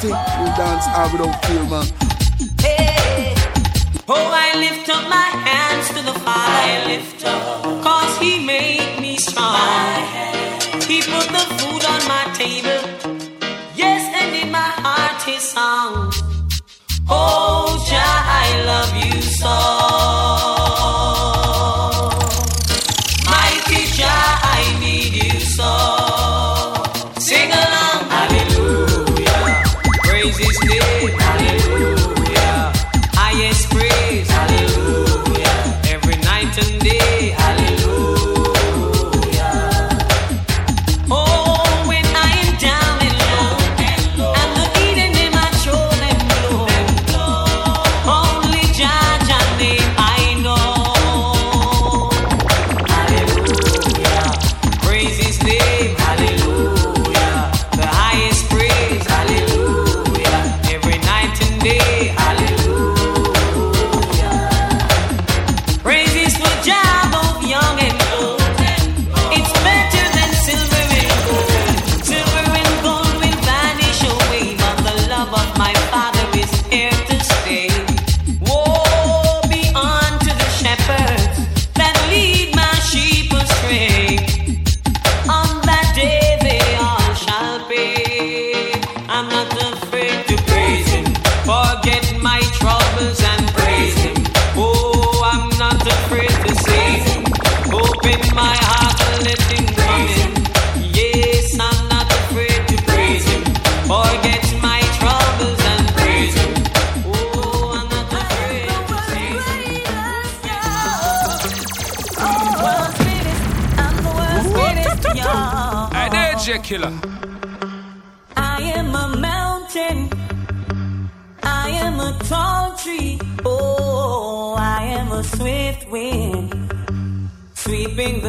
party. We dance hard without fear, man. Hey, oh, I lift up my hands to the Father. I lift up, cause He made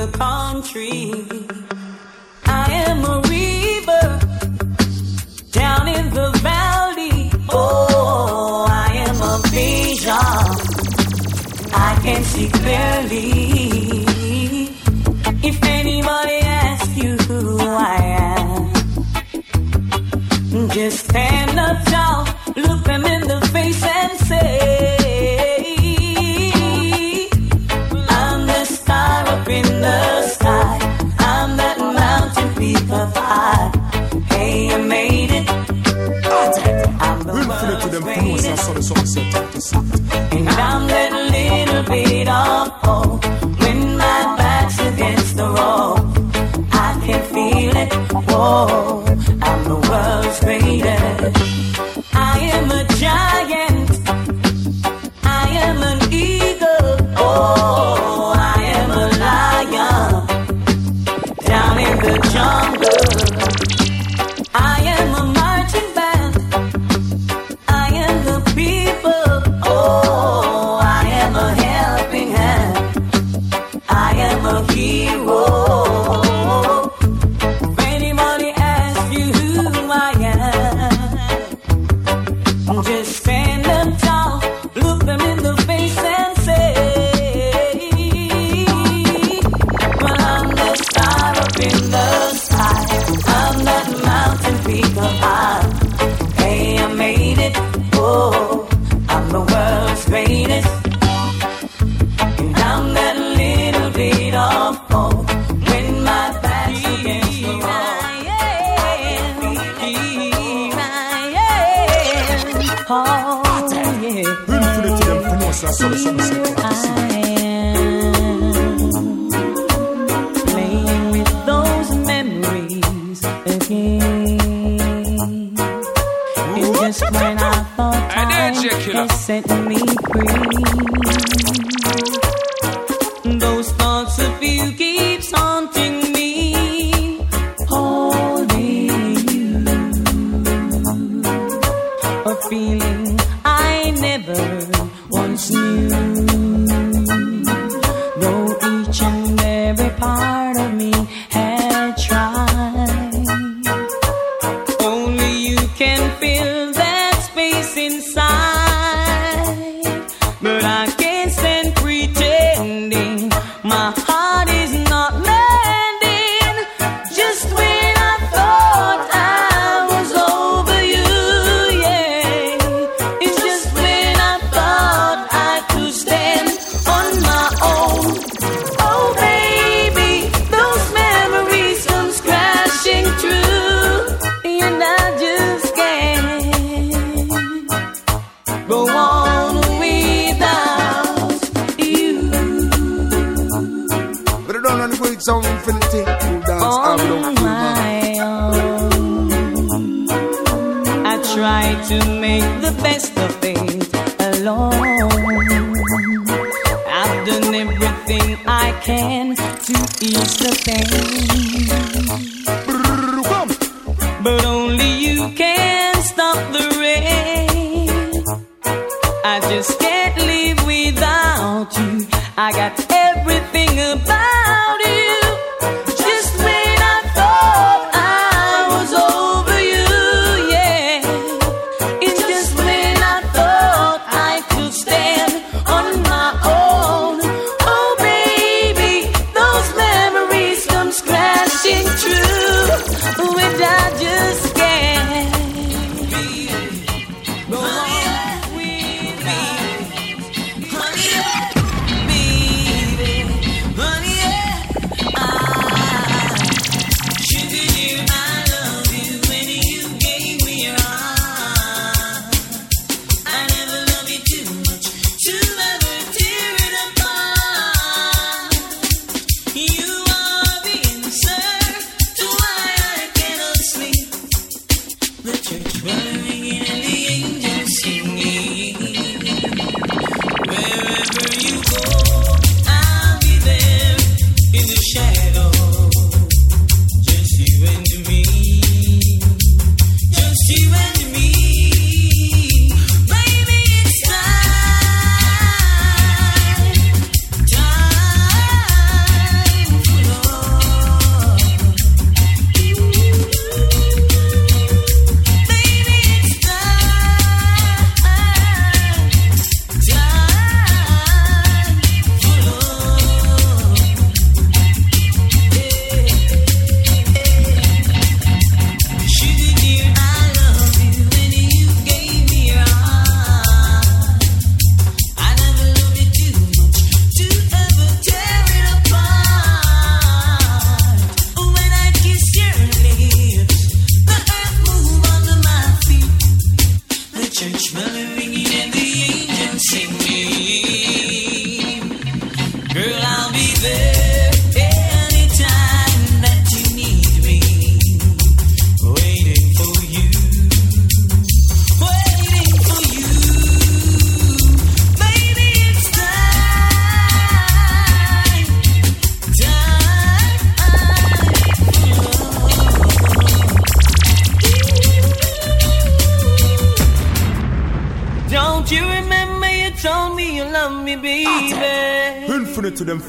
the country. I am a river down in the valley. Oh, I am a vision. I can see clearly. If anybody asks you who I am, just tell oh. inside. the alone. I've done everything I can to ease the pain.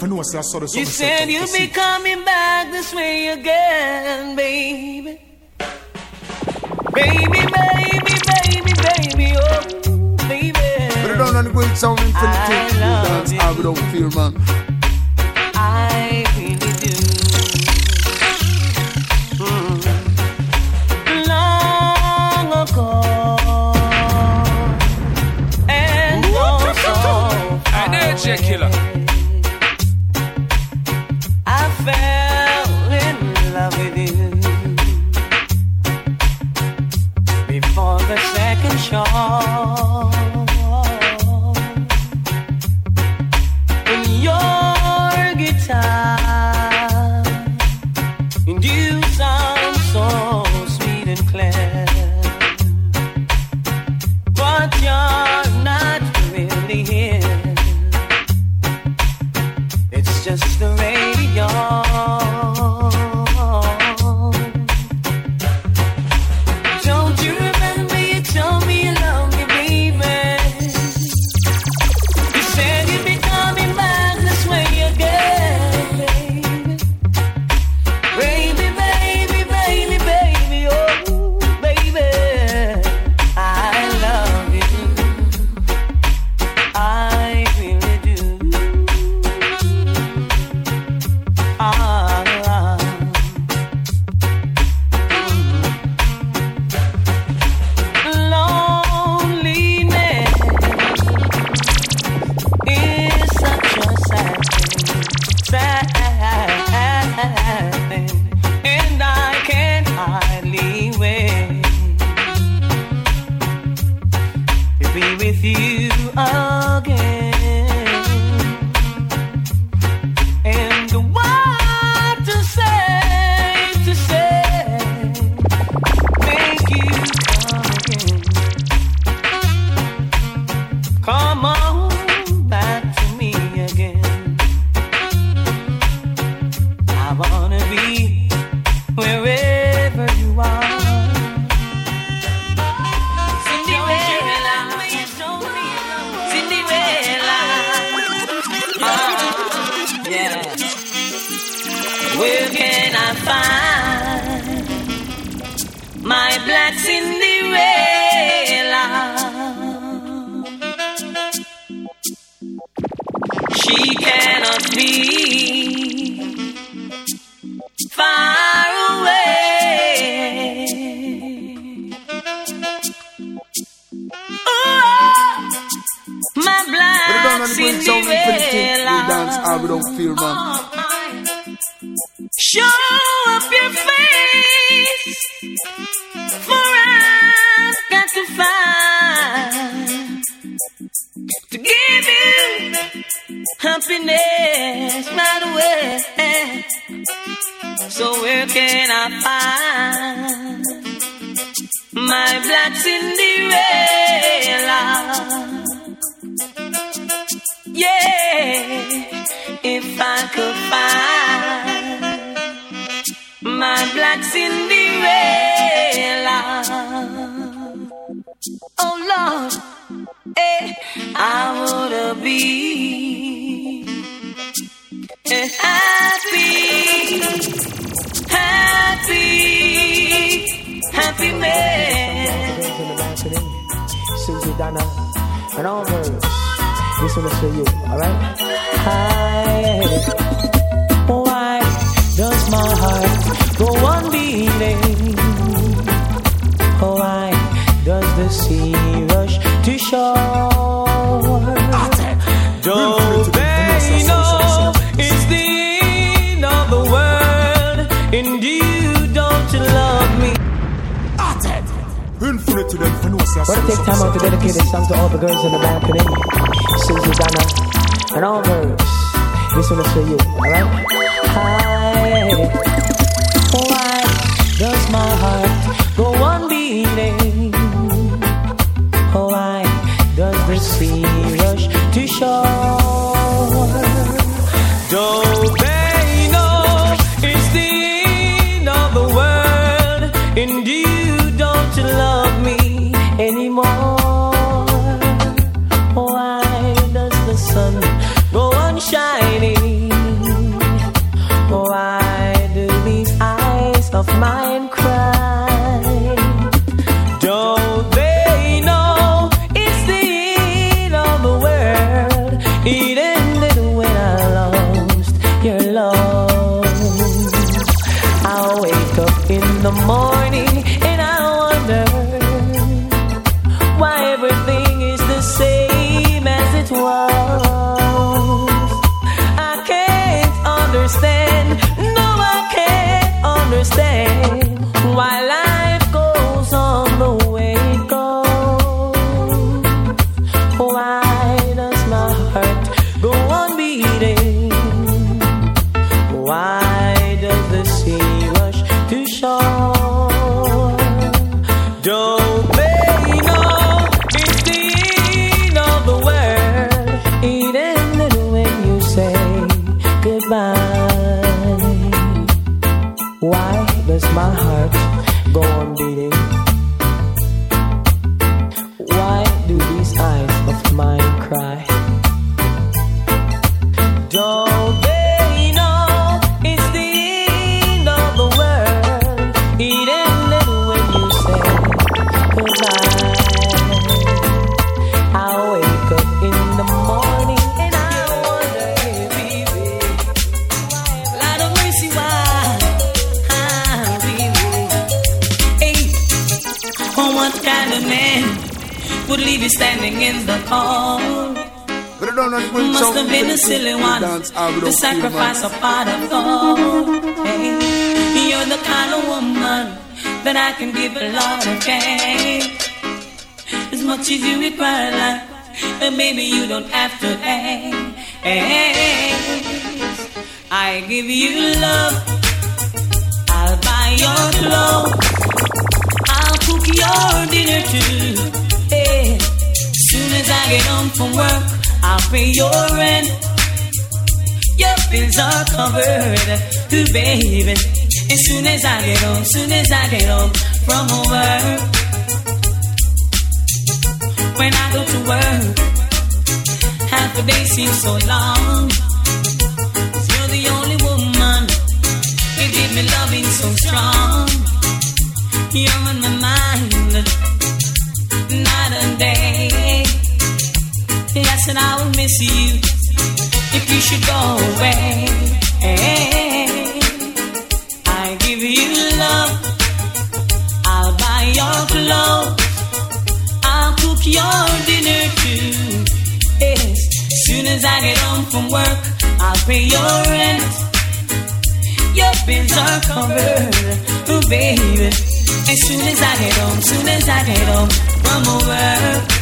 For no, I saw the You said you'd be coming back this way again, baby. Baby, baby, baby, baby, oh, baby. But I don't know the great sound infinity. That's how we don't feel, man. Donna and all birds. This one is for you, alright? Hi. Why does my heart go on beating? Why does the sea rush to shore? Don't Infinite to them for no say Wanna take time out to dedicate this song to all the girls in the balcony. Susie Donna and all girls. This one is for you, alright? Hi. Why does my heart go on beating? Why does the sea rush to shore? Don't they know it's the end of the world and it down and going Must have been a silly one dance all we to don't feel, man. sacrifice of gold. Hey, you're the kind of woman that I can give a lot of care. As much as you require, like, and maybe you don't have to ask. I give you love. I'll buy your clothes. I'll cook your dinner too. Hey, soon as I get home from work, I'll pay your rent. Your bills are covered, ooh, baby. As soon as I get home, soon as I get home from work. When I go to work, half a day seems so long. you're the only woman you give me loving so strong. You're on my mind, night and day. Yes, and I will miss you if you should go away. I give you love. I'll buy your clothes. I'll cook your dinner too. Yes. Soon as I get home from work, I'll pay your rent. Your bills are covered, oh baby. As soon as I get home, soon as I get home from work.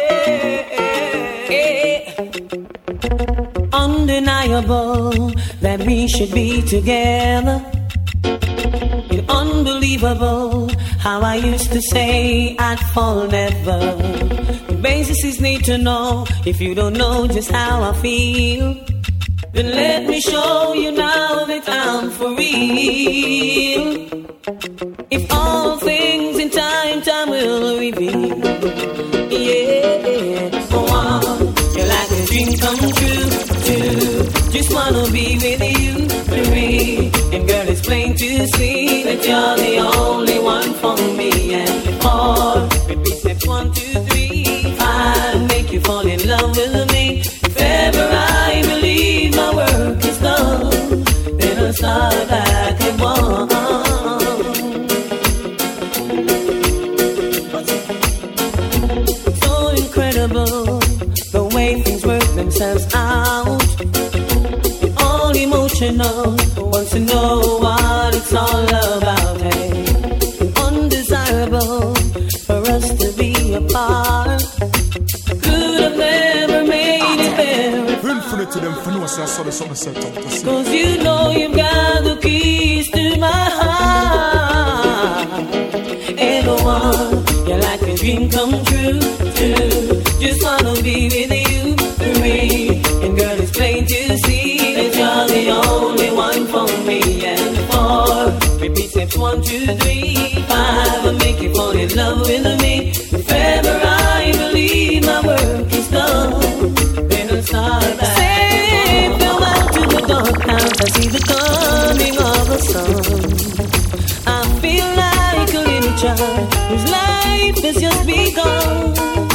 Undeniable that we should be together. It's unbelievable how I used to say I'd fall never. The basis is need to know if you don't know just how I feel. Then let me show you now that I'm for real. Just wanna be with you, for me. And girl, it's plain to see that you're the only Cause you know you've got the keys to my heart. And the one, you're like a dream come true. Just wanna be with you. And girl, it's plain to see that you're the only one for me. And four, repeat steps one, two, three, five. And make you fall in love with me. Has just begun.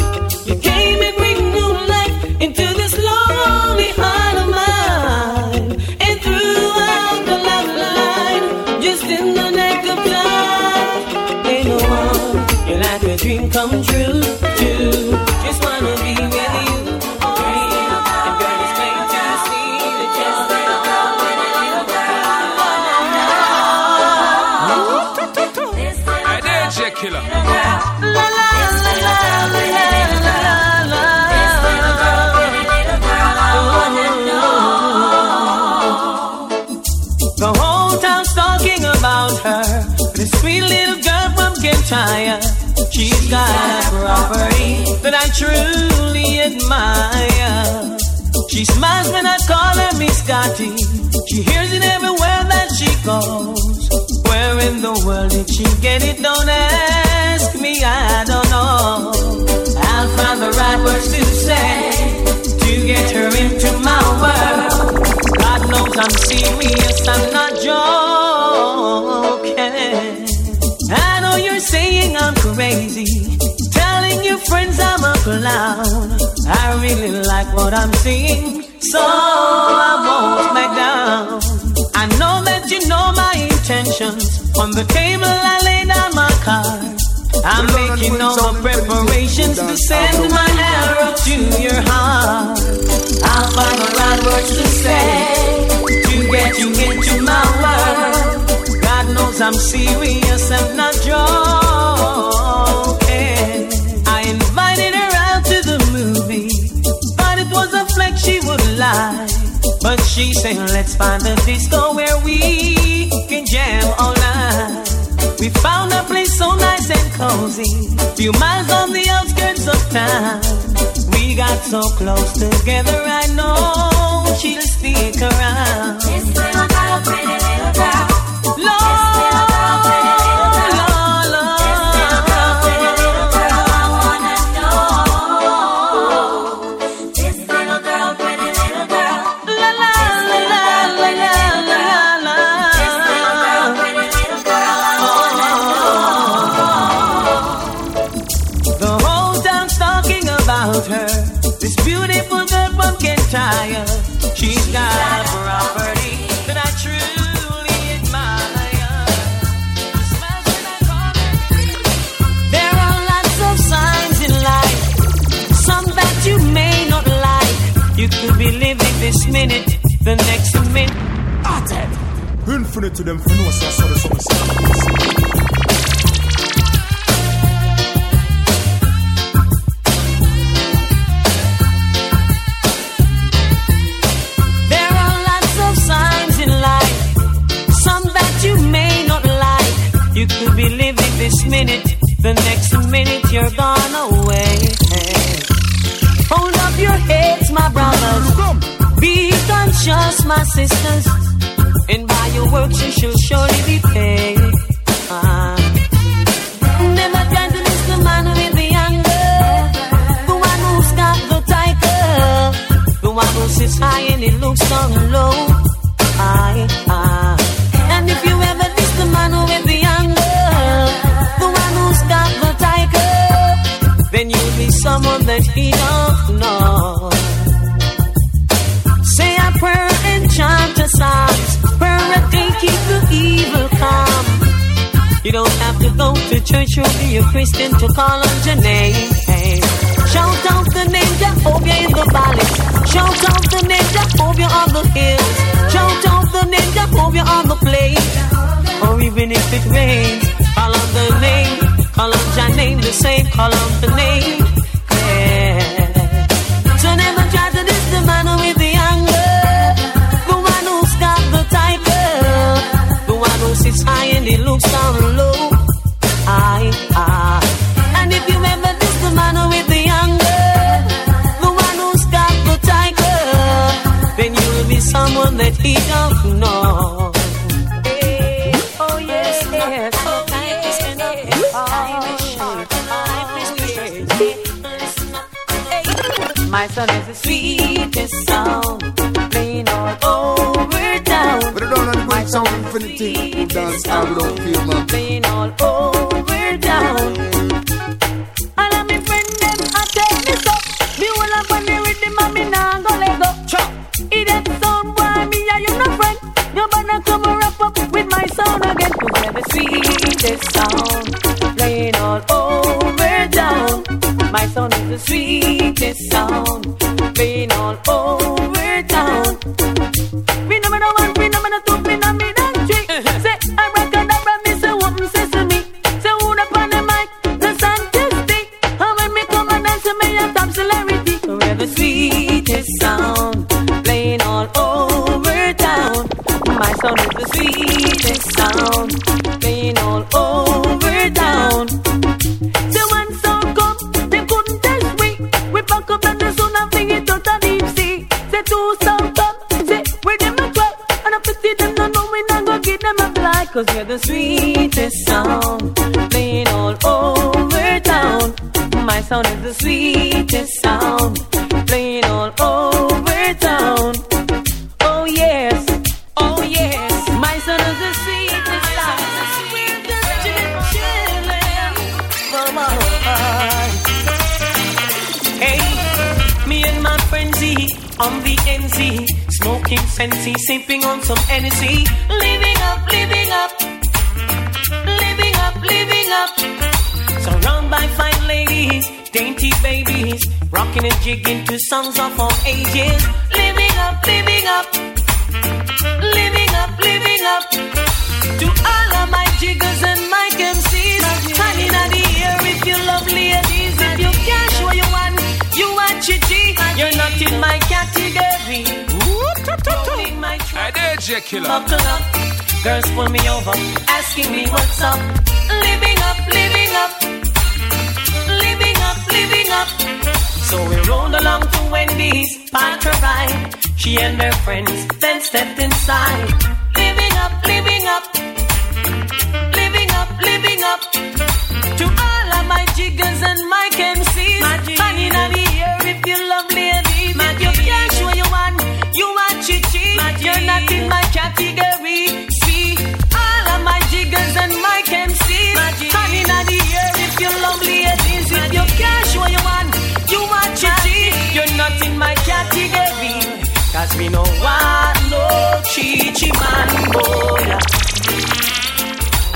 Truly admire. She smiles when I call her Miss Scotty. She hears it everywhere that she goes. Where in the world did she get it? Don't ask me, I don't know. I'll find the right words to say to get her into my world. God knows I'm serious, I'm not joking. I know you're saying I'm crazy, your friends I'm a clown. I really like what I'm seeing, so I won't back down. I know that you know my intentions. On the table, I lay down my cards. I'm making all the preparations to send my arrow to your heart. I'll find the right words to say to get you into my world. God knows I'm serious, I'm not joking. But she said, let's find a disco where we can jam all night. We found a place so nice and cozy, few miles on the outskirts of town. We got so close together, I know she'll stick around. This little girl, minute, the next minute. Infinite to them for no say I saw the something my sisters. And by your works you shall surely be paid. Ah. Never try to the man with the anger. The one who's got the tiger. The one who sits high and he looks down low. Aye, aye. And if you ever miss the man with the anger, the one who's got the tiger, then you'll be someone that he don't know. You don't have to go to church or be a Christian to call on your name. Hey. Shout out the name Jehovah in the valley. Shout out the name Jehovah on the hills. Shout out the name Jehovah on the plain. Or even if it rains, call on the name. Call on your name the same. Call on the name. Yeah. High and he looks down low. Aye, aye. And if you ever diss the man with the anger, the one who's got the tiger, then you'll be someone that he don't know. Hey, oh yes, yes, oh yes, oh, and oh, My son is the sweetest sound, good sound infinity. Who dance all without fear, man. Playing all over town. And I'm me friend them, I tell me so. Me will have on the rhythm and me nah go let go. Chop. It that sound boy, me and you no friend. You better come wrap up with my sound again. Cause you're the sweetest sound. Playing all over town. My sound is the sweetest sound. Playing all over songs of all ages, living up, living up, living up, living up. To all of my jiggers and my MCs, honey, in the air if you love ladies, if you cash what you want, you want chichi, you're not in my category. Only my Hey, there, J Killer. buckle up. Girls pull me over, asking me what's up, She and her friends then stepped inside. We no want no chichi man boy.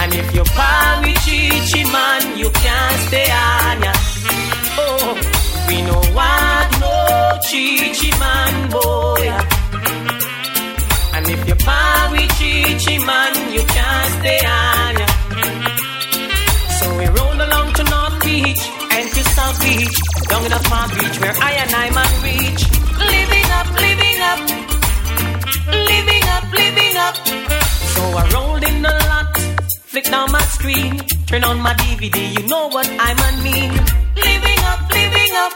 And if you pan with chichi man, you can't stay on ya. Oh, we no want no chichi man boy. And if you pan with chichi man, you can't stay on ya. So we roll along to North Beach and to South Beach, in the Palm Beach where I and I man reach. Flick down my screen, turn on my DVD. You know what I mean? Living up, living up,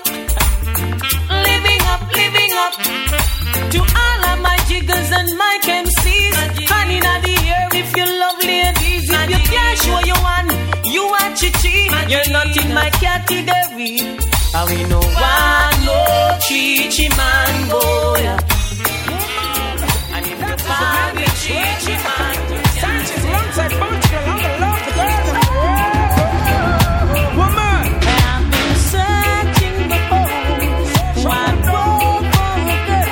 living up, living up. To all of my jiggers and my MCs, honey, in the air if you love ladies. If you can't show you one, you want chichi. You're not in my category. And we know why no chichi man boy. And if you find me chichi man, you can't I've been searching the whole wide world for a girl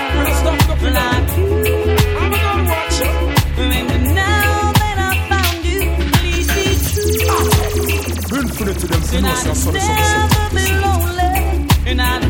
like you. And now that I found you, please be true. Infinite to them for And no I'd so so so never be lonely, and I'd never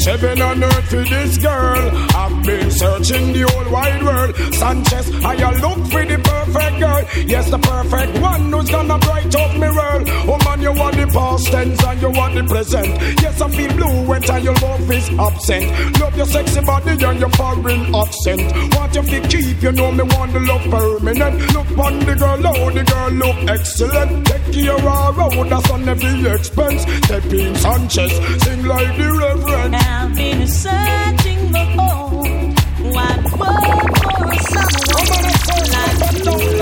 search heaven and earth for this girl. I've been searching the whole wide world. Sanchez, I look for the perfect girl. Yes, the perfect one who's gonna bright up my world. Oh man, you want the past tense and you want the present. Yes, I feel blue when your love is absent. Love your sexy body and your foreign accent. Want you to keep, you know me want the love permanent. Look on the girl, oh the girl look excellent. Take care of her, oh that's on every expense. Step in Sanchez, sing like the reverend. I've been searching the whole wide world for someone like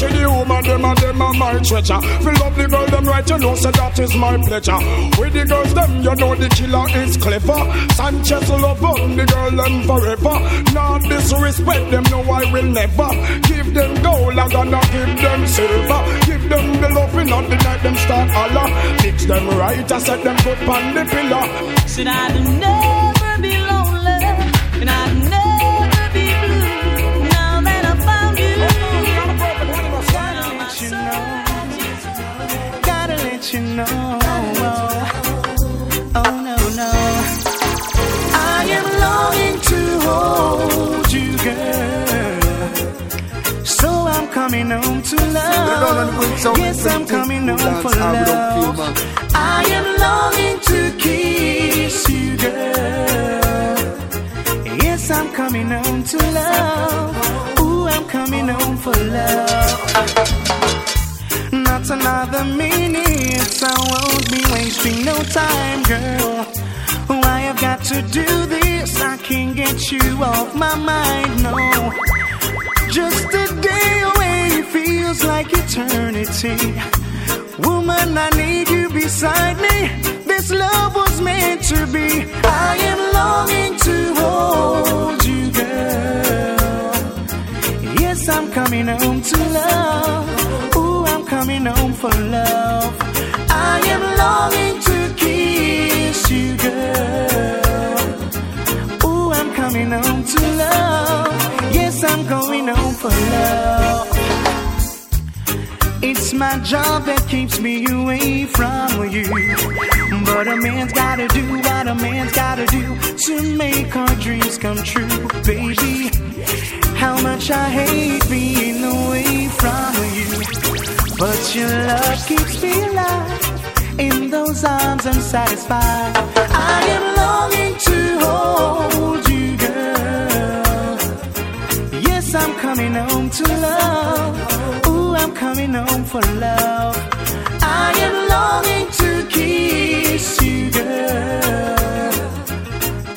I searching the woman, them and them are my treasure. Feel love the girl, them right, you know, so that is my pleasure. With the girls, them, you know, the killer is clever. Sanchez love on the girl, them forever. Not disrespect them, no, I will never. Give them gold, I'm gonna give them silver. Give them the loving on the night, them start holler. Fix them right, I set them good on the pillar. said I'd coming home to love. Yes, I'm coming home for love. I am longing to kiss you, girl. Yes, I'm coming home to love. Ooh, I'm coming home for love. Not another minute, I won't be wasting no time, girl. Oh, I have got to do this, I can't get you off my mind, no. Just a day away feels like eternity. Woman, I need you beside me. This love was meant to be. I am longing to hold you, girl. Yes, I'm coming home to love. Ooh, I'm coming home for love. I am longing to kiss you, girl. Ooh, I'm coming home to love. Yes, I'm going home for love. It's my job that keeps me away from you. But a man's gotta do what a man's gotta do to make our dreams come true, baby. How much I hate being away from you. But your love keeps me alive in those arms unsatisfied. I am longing to hold you, girl. Yes, I'm coming home to love. I'm coming home for love. I am longing to kiss you, girl.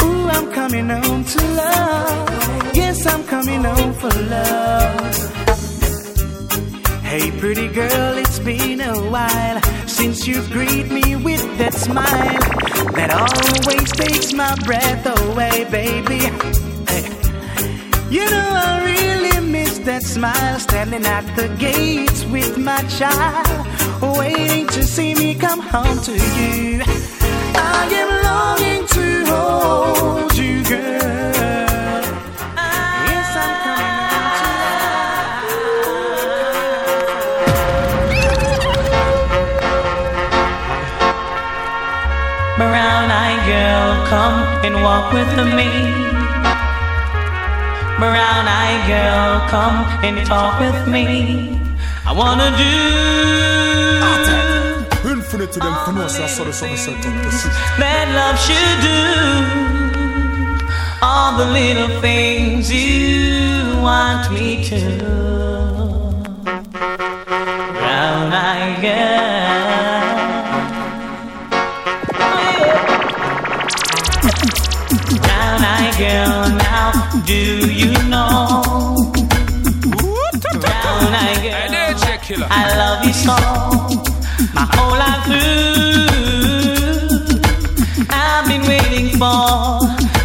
Ooh, I'm coming home to love. Yes, I'm coming home for love. Hey, pretty girl, it's been a while since you greet me with that smile that always takes my breath away, baby. Hey. You know, I really that smile standing at the gates with my child, waiting to see me come home to you. I am longing to hold you, girl. Yes, I'm coming home to Brown eyed girl, come and walk with me. Brown eyed girl, come and talk with me. I wanna do Infinite to them for no say I saw the summer set up the seat. that love should do. All the little things you want me to. Brown eyed girl. Girl, now do you know? Brown eyed girl. Hey, DJ Killer. I love you so, my whole life through. I've been waiting for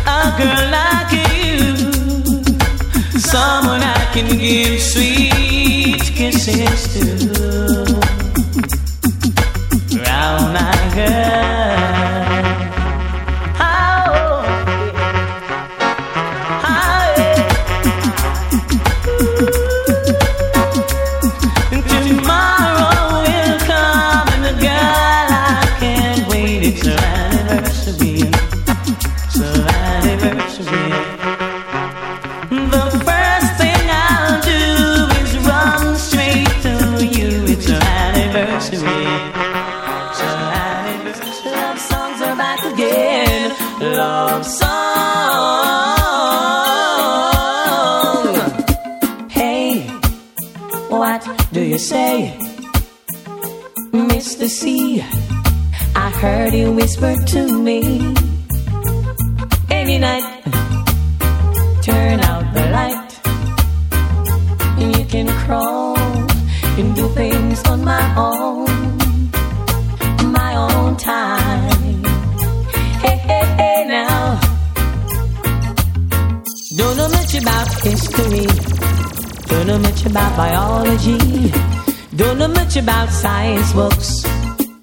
a girl like you, someone I can give sweet kisses to. Brown eyed girl.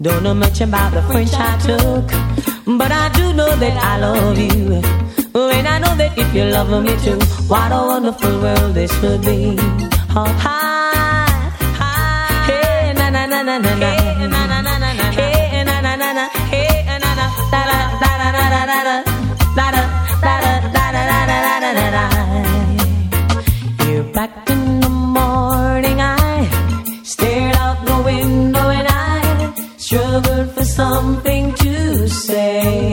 Don't know much about the French I took, but I do know that I love you. And I know that if you love me too, what a wonderful world this would be. Oh, hi, hi, hey, na na na na na na. Back in the morning, I stared out the window struggled for something to say.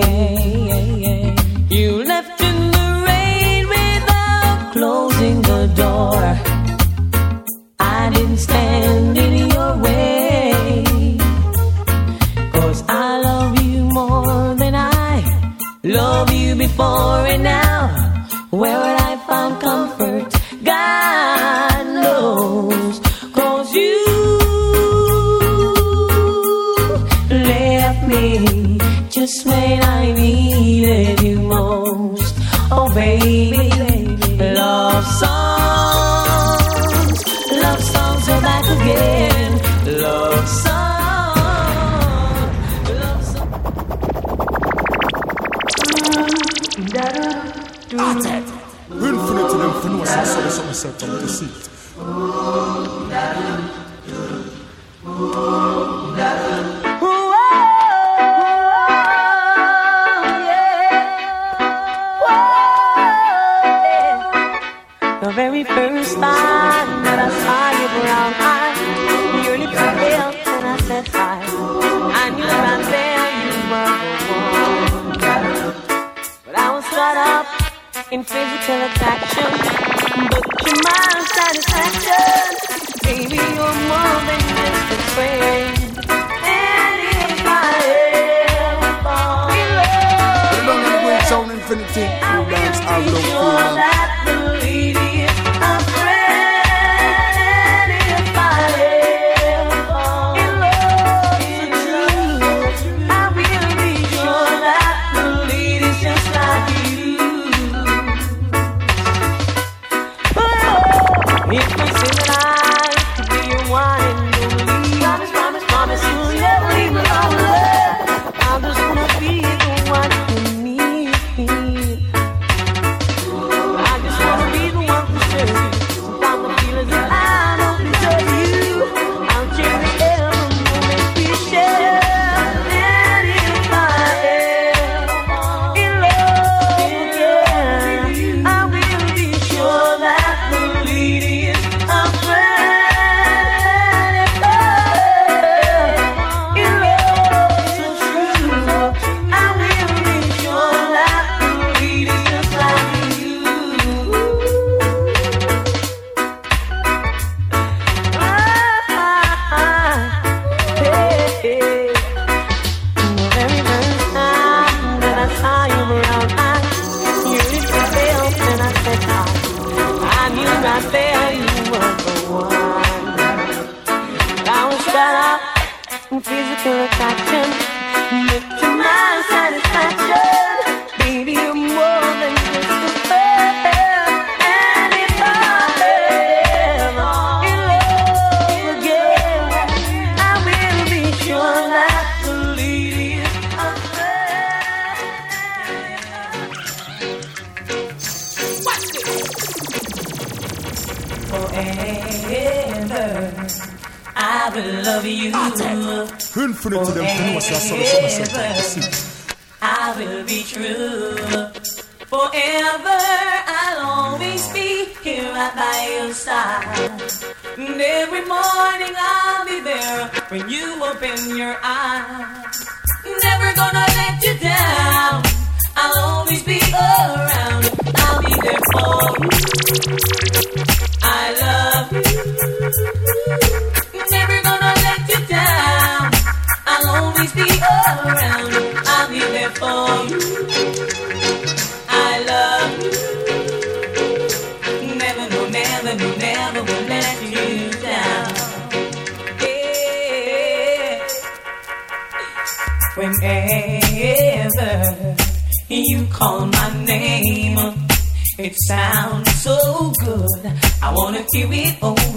You left in the rain without closing the door. I didn't stand in your way. Cause I love you more than I love you before and now. Where baby. Love songs, love songs are back again. Love songs. Attet! Hun funnet til den finner seg som en søt om det sitt.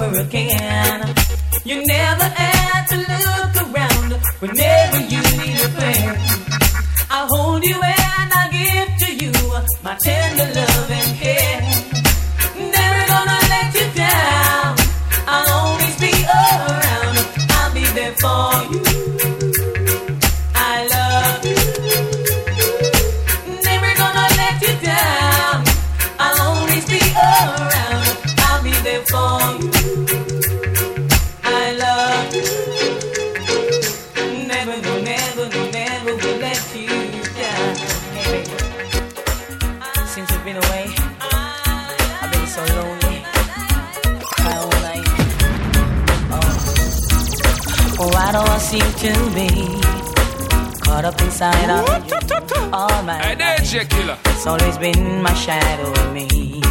over again. You never had to look around whenever you need a friend. I hold you and I give to you my tender love. inside of me. All my life, killer. it's always been my shadow in me.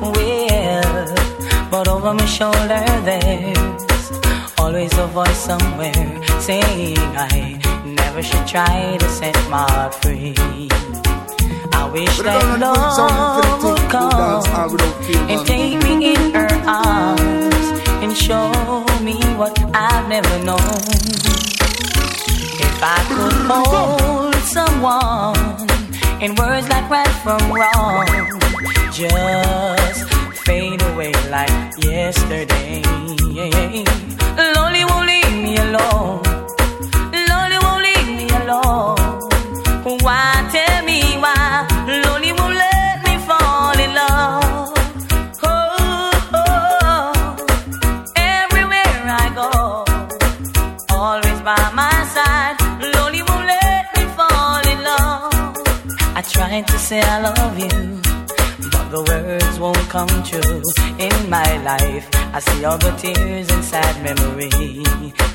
Well, but over my shoulder there's always a voice somewhere saying I never should try to set my heart free. I wish that love would come and take me in her arms and show me what I've never known. If I could hold someone in words like right from wrong, just fade away like yesterday. Lonely won't leave me alone. Lonely won't leave me alone. Trying to say I love you, but the words won't come true. In my life, I see all the tears and sad memory.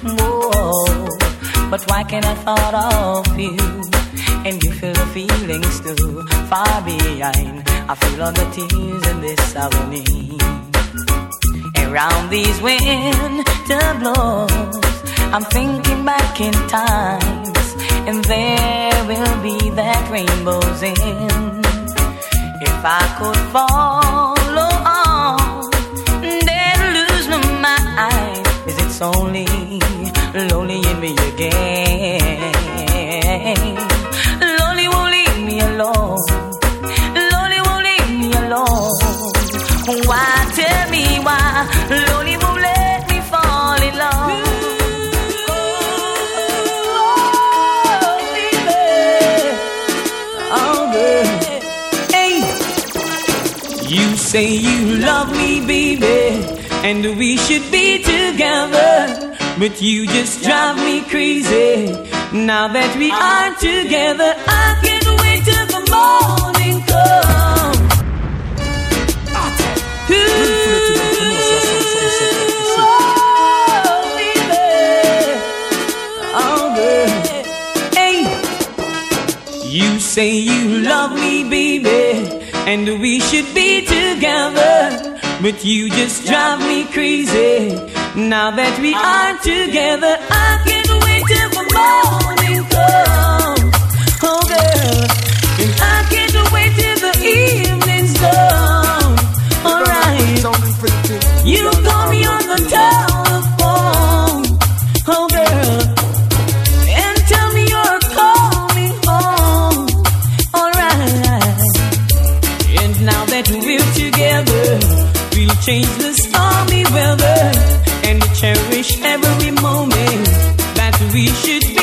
Whoa, but why can't I thought of you? And you feel the feelings too, far behind. I feel all the tears in this agony. Around these winter blows, I'm thinking back in times, and there will be that rainbows end. If I could follow on, then lose my mind. Is it only lonely in me again? And we should be together. But you just drive me crazy. Now that we are together, I can't wait till the morning comes. You say you love me, baby, and we should be together. But you just drive me crazy. Now that we are together, I can't wait till the morning comes. Oh, girl, and I can't wait till the evening's weather and cherish every moment that we should be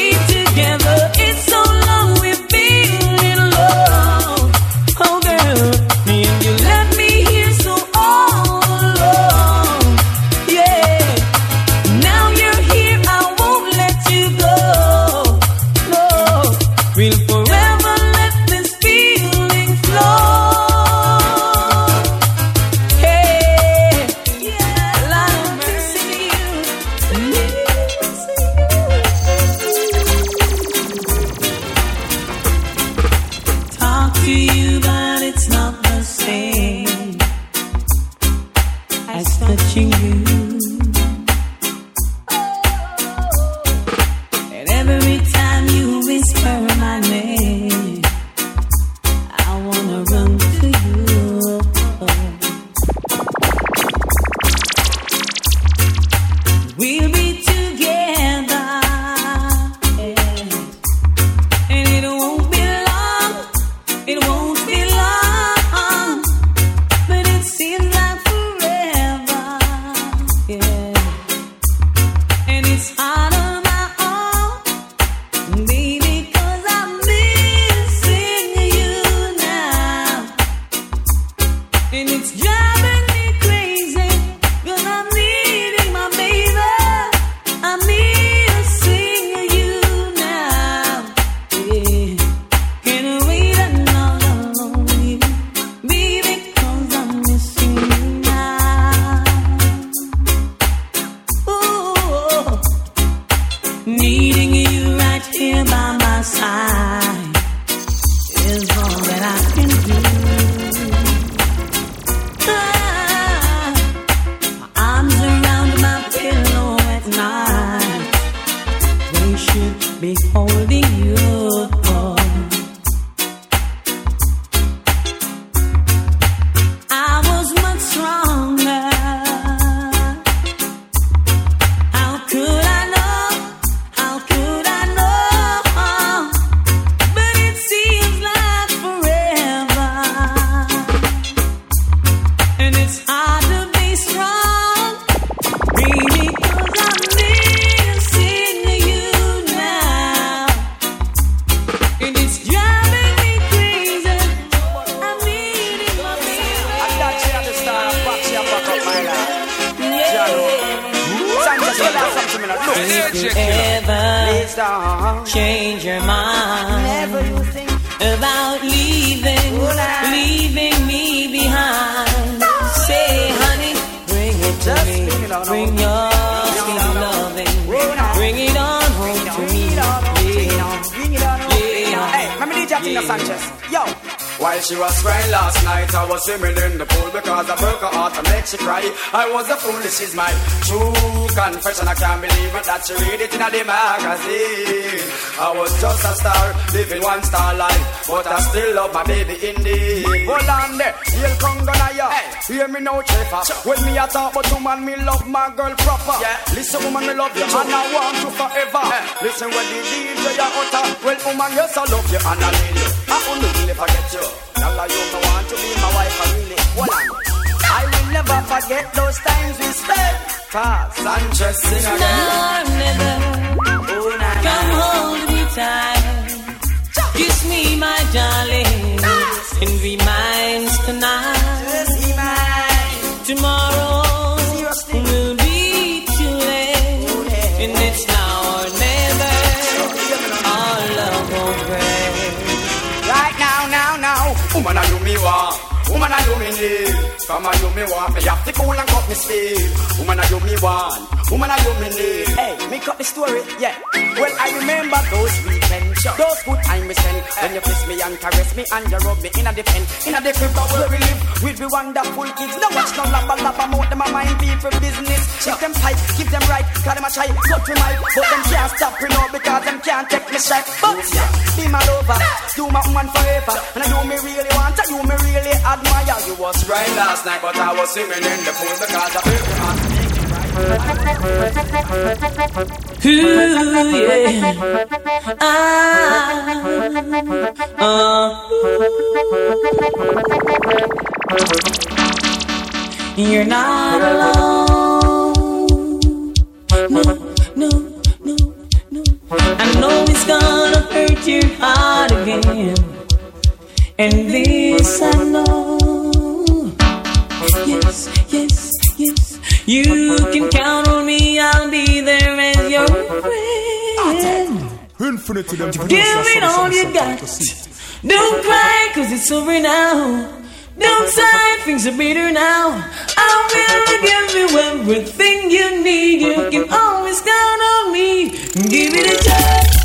but I love my baby indeed. Hold on there, you'll come gonna ya. Hey. Hear me now, Chefa. When me a talk about woman, me love my girl proper. Yeah. Listen, woman, me love you, and I want you forever. Hey. Listen when the DJ a utter, well, woman, yes, I love you and I need you. I only really forget you. Now that you don't want to be my wife, I really want I will never forget those times we spent. Cause Sanchez sing again. Now never. Oh, nah, nah. Come hold me tight. Kiss me, my darling. And be mine tonight. Just be mine. Tomorrow Seriously. will be too late. And it's now or never. Our love will break. Right now, now, now. Woman, I do me want. Woman, I do me need. Come on, you me want. Me have to cool and cut me speed. Woman, I do me want. Woman, I do me need. Hey, make up the story, yeah. Well, I remember those weekends, those good times we spent. When you kiss me and caress me and you rub me in a pen, in a crib where we live with the wonderful kids. No watch no lapa lapa mouth them a mind be people business. Keep them tight, keep them right, cause them a try cut me mic, but them can't stop me now because them can't take me shot. But yeah, be my lover, do my woman forever, and I do me really want, do me really admire. You was Right last night, but I was swimming in the pool because I your heart. Ooh, yeah. Ah, uh. You're not alone. No, no, no, no. I know it's gonna hurt your heart again. And this I know. Yes, yes, yes. You can count on me, I'll be there as your friend. Infinite to them. Give it all you got. Don't cry, cause it's over now. Don't sigh, things are better now. I will give you everything you need. You can always count on me. Give it a chance.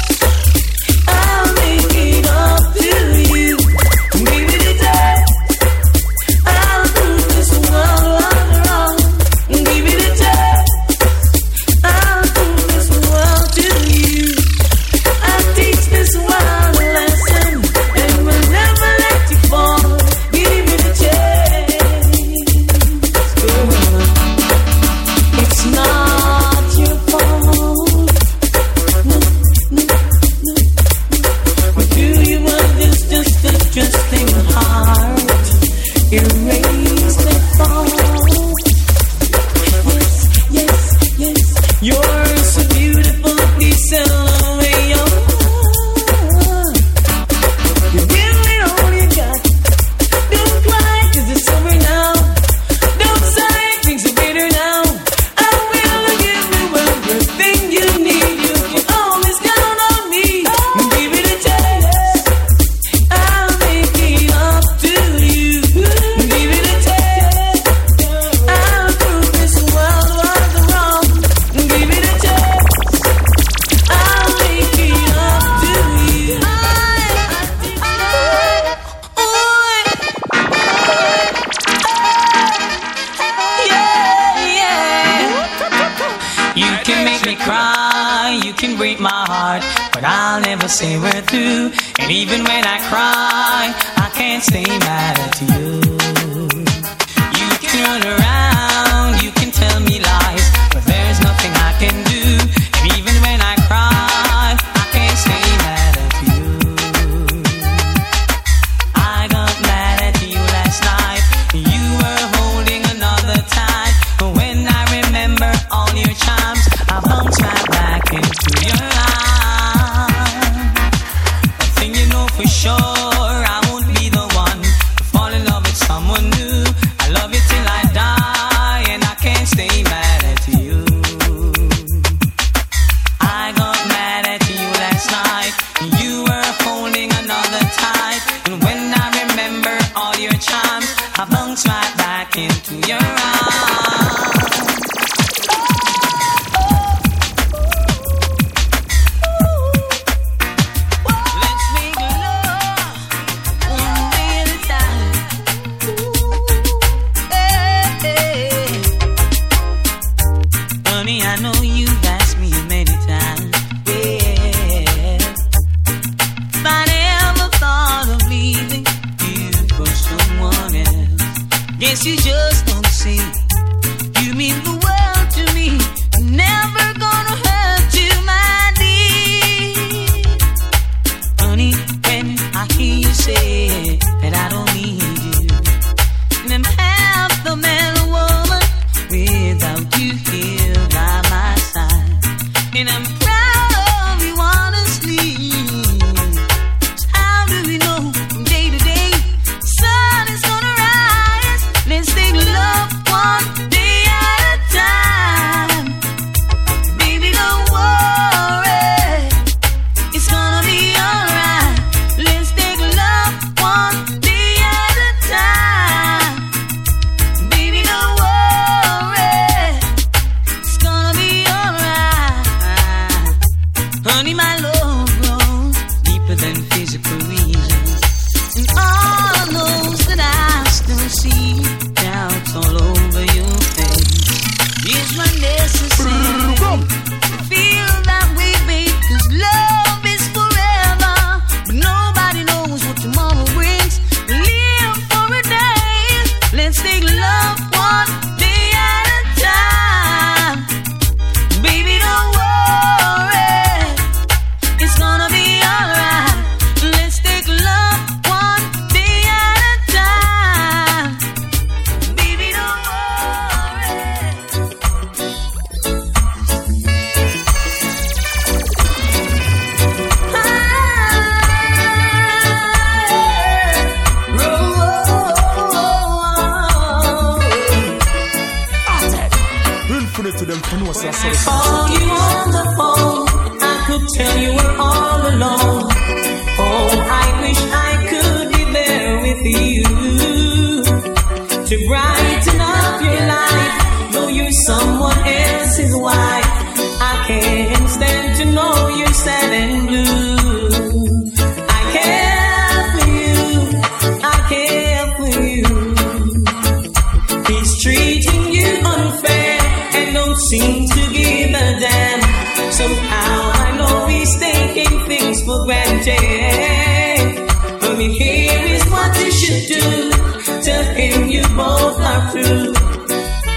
Through.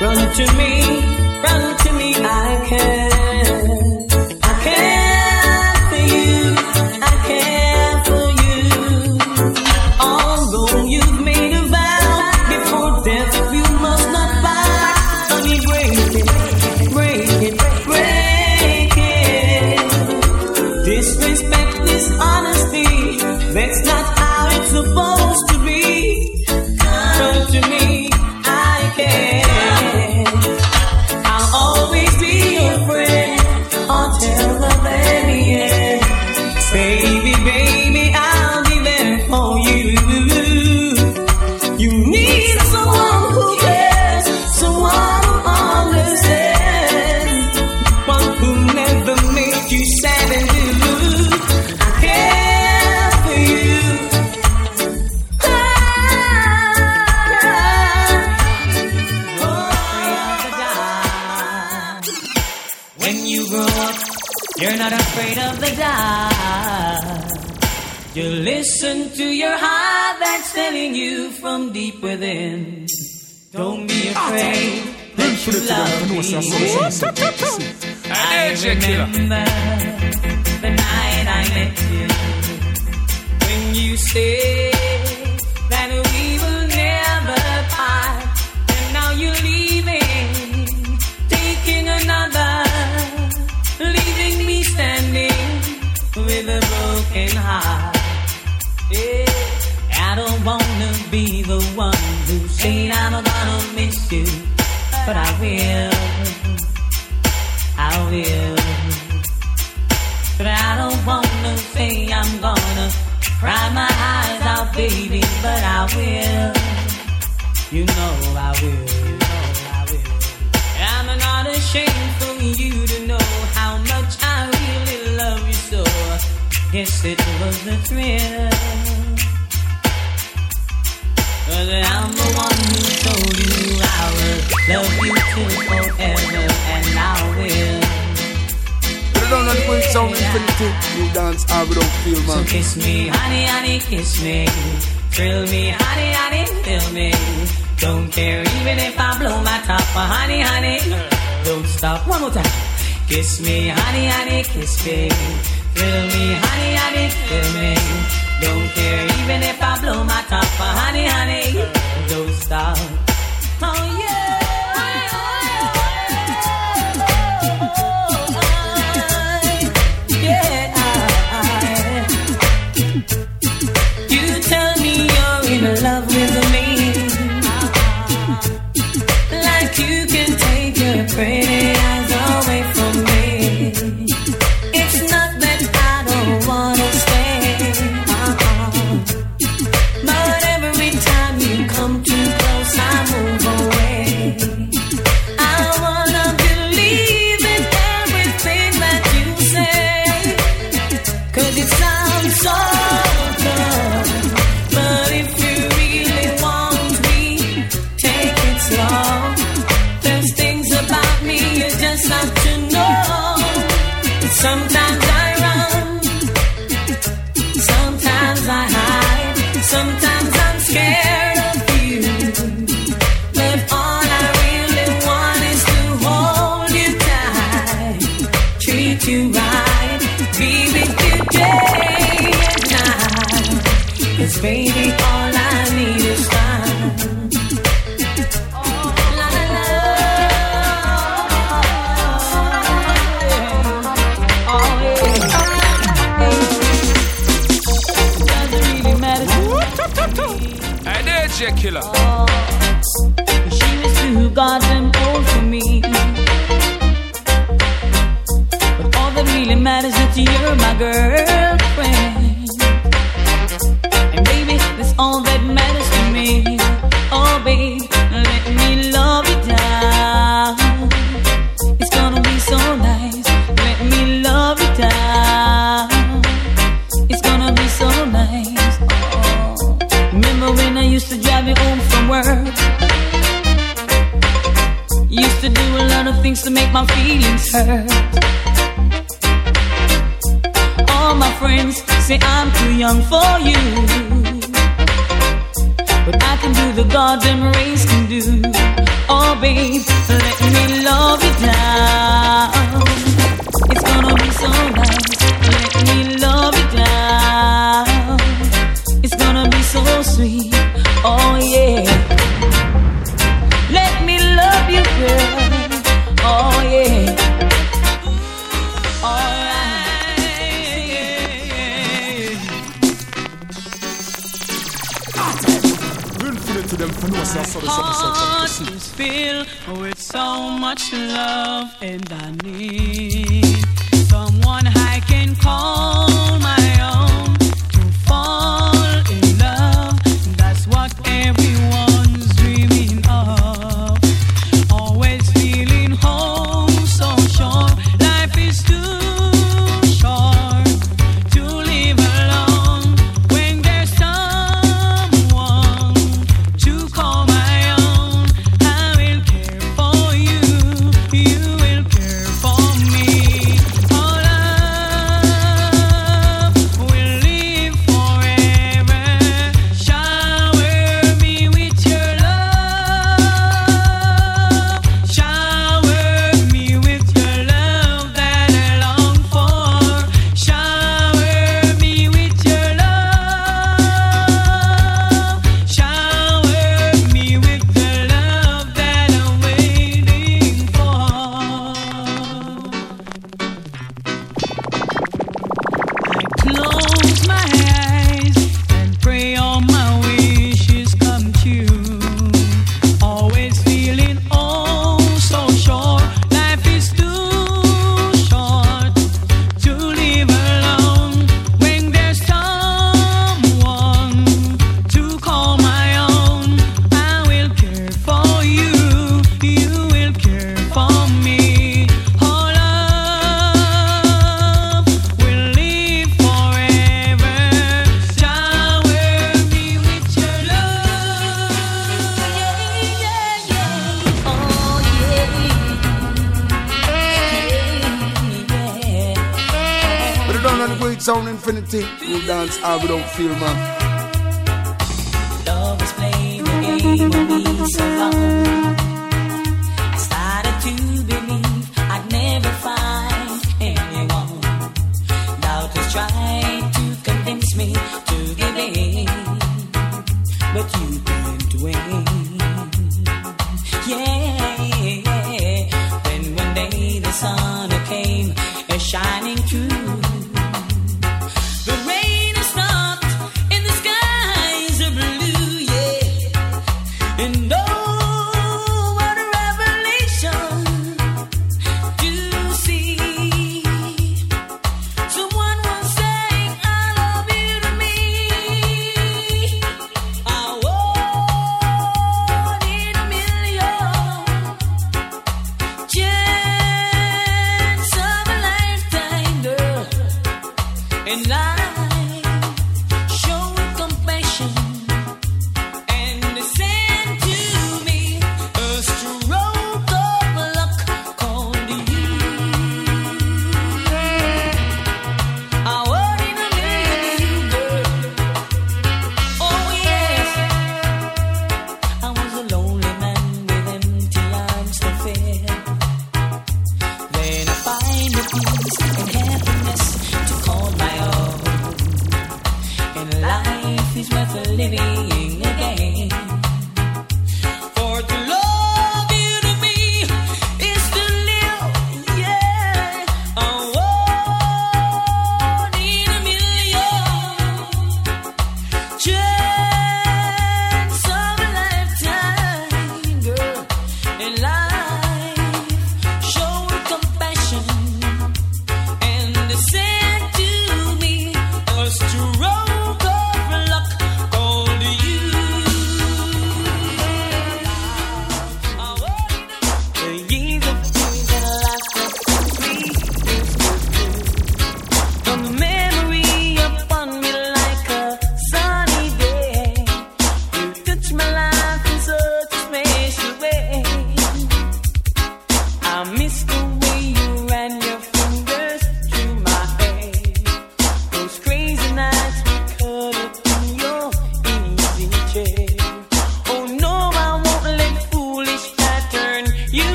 Run to me, them sound infinity. You dance, I don't feel man. So kiss me, honey, honey, kiss me. Thrill me, honey, honey, thrill me. Don't care even if I blow my top, honey, honey, don't stop. One more time. Kiss me, honey, honey, kiss me. Thrill me, honey, honey, thrill me. Don't care even if I blow my top, honey, honey, don't stop. Oh yeah. to do a lot of things to make my feelings hurt. All my friends say I'm too young for you. But I can do the goddamn race can do. Oh, babe, let me love you down. It's gonna be so nice. Let me love you down. It's gonna be so sweet. Oh, yeah. Let me love you, girl. knows that's how the second circle filled with so much love, and I need someone I can call my Sound Infinity, we'll dance all without fear, man.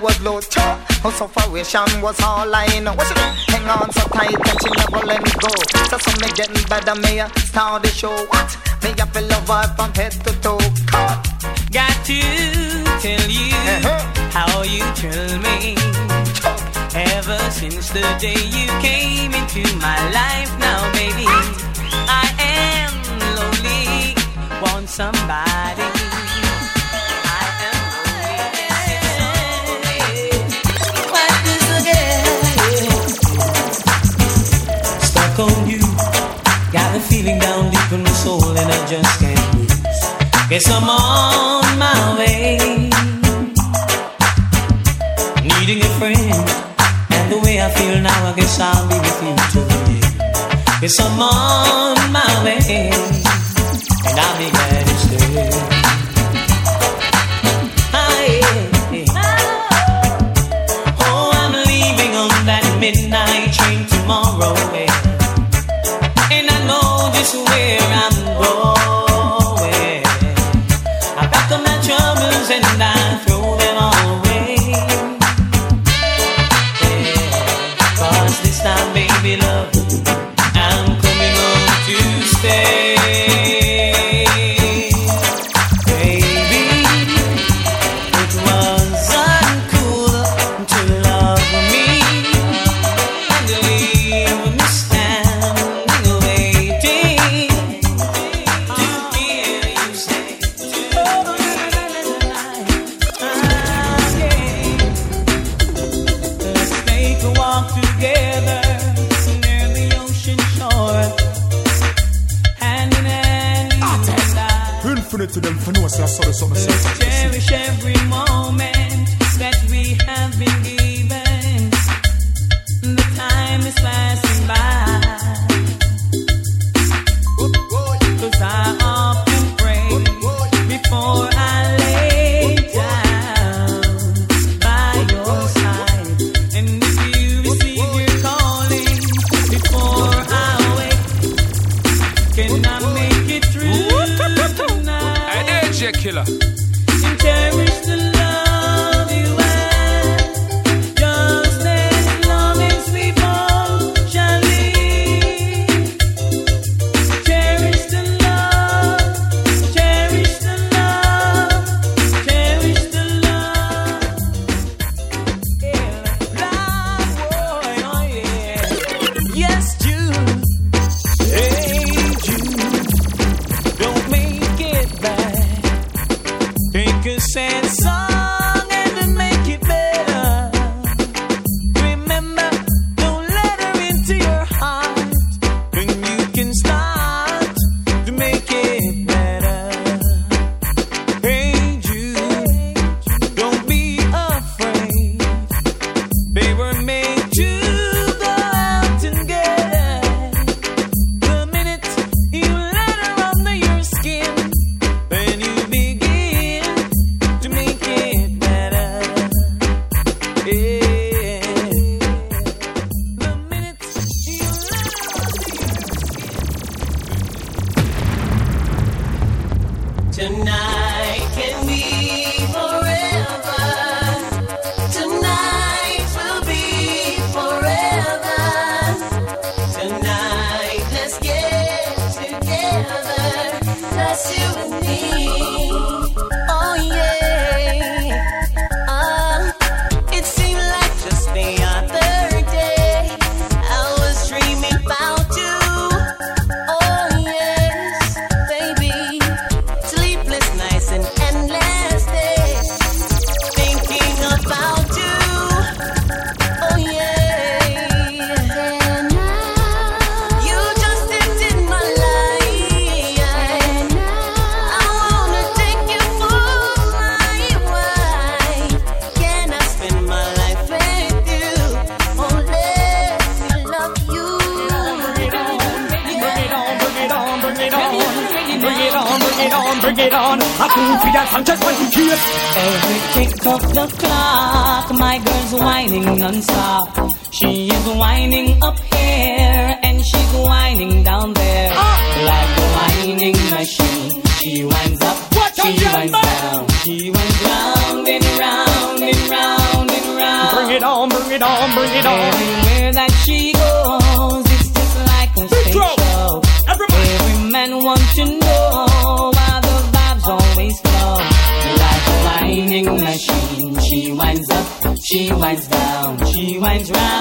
was low far away. sufferation was all I know. Hang on so tight that she never let me go. So some me getting better, me a start the show. What? Me a feel love from head to toe. Cut. Got to tell you uh-huh. how you thrill me. Ever since the day you came into my life, now baby, I am lonely. Want somebody समा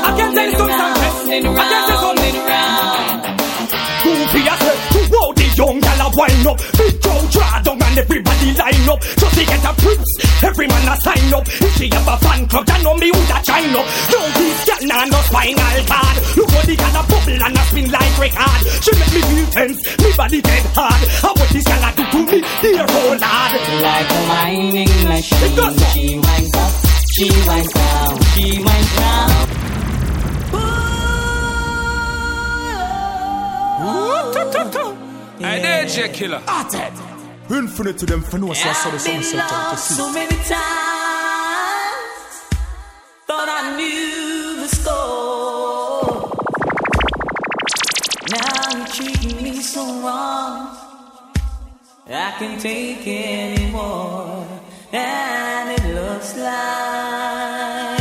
I can tell you something. I can tell you something. Goofy, I said, whoa, the young gal a wind up. Big Joe draw down and everybody line up. Just to get a prince, every man a sign up. If she have fan club, then know me who that shine up. Don't this gal nah no spinal. Look how the gal a bubble and a spin like record. She make me feel tense, me body dead hard. How what this gal a do to me, dear old lad? Like a mining machine, she winds up. She winds down, she winds down. DJ Killer. Arted. Infinite to them for no sense of the sunset. I've so many times, thought I knew the score. Now you're treating me so wrong. I can take anymore, and it looks like.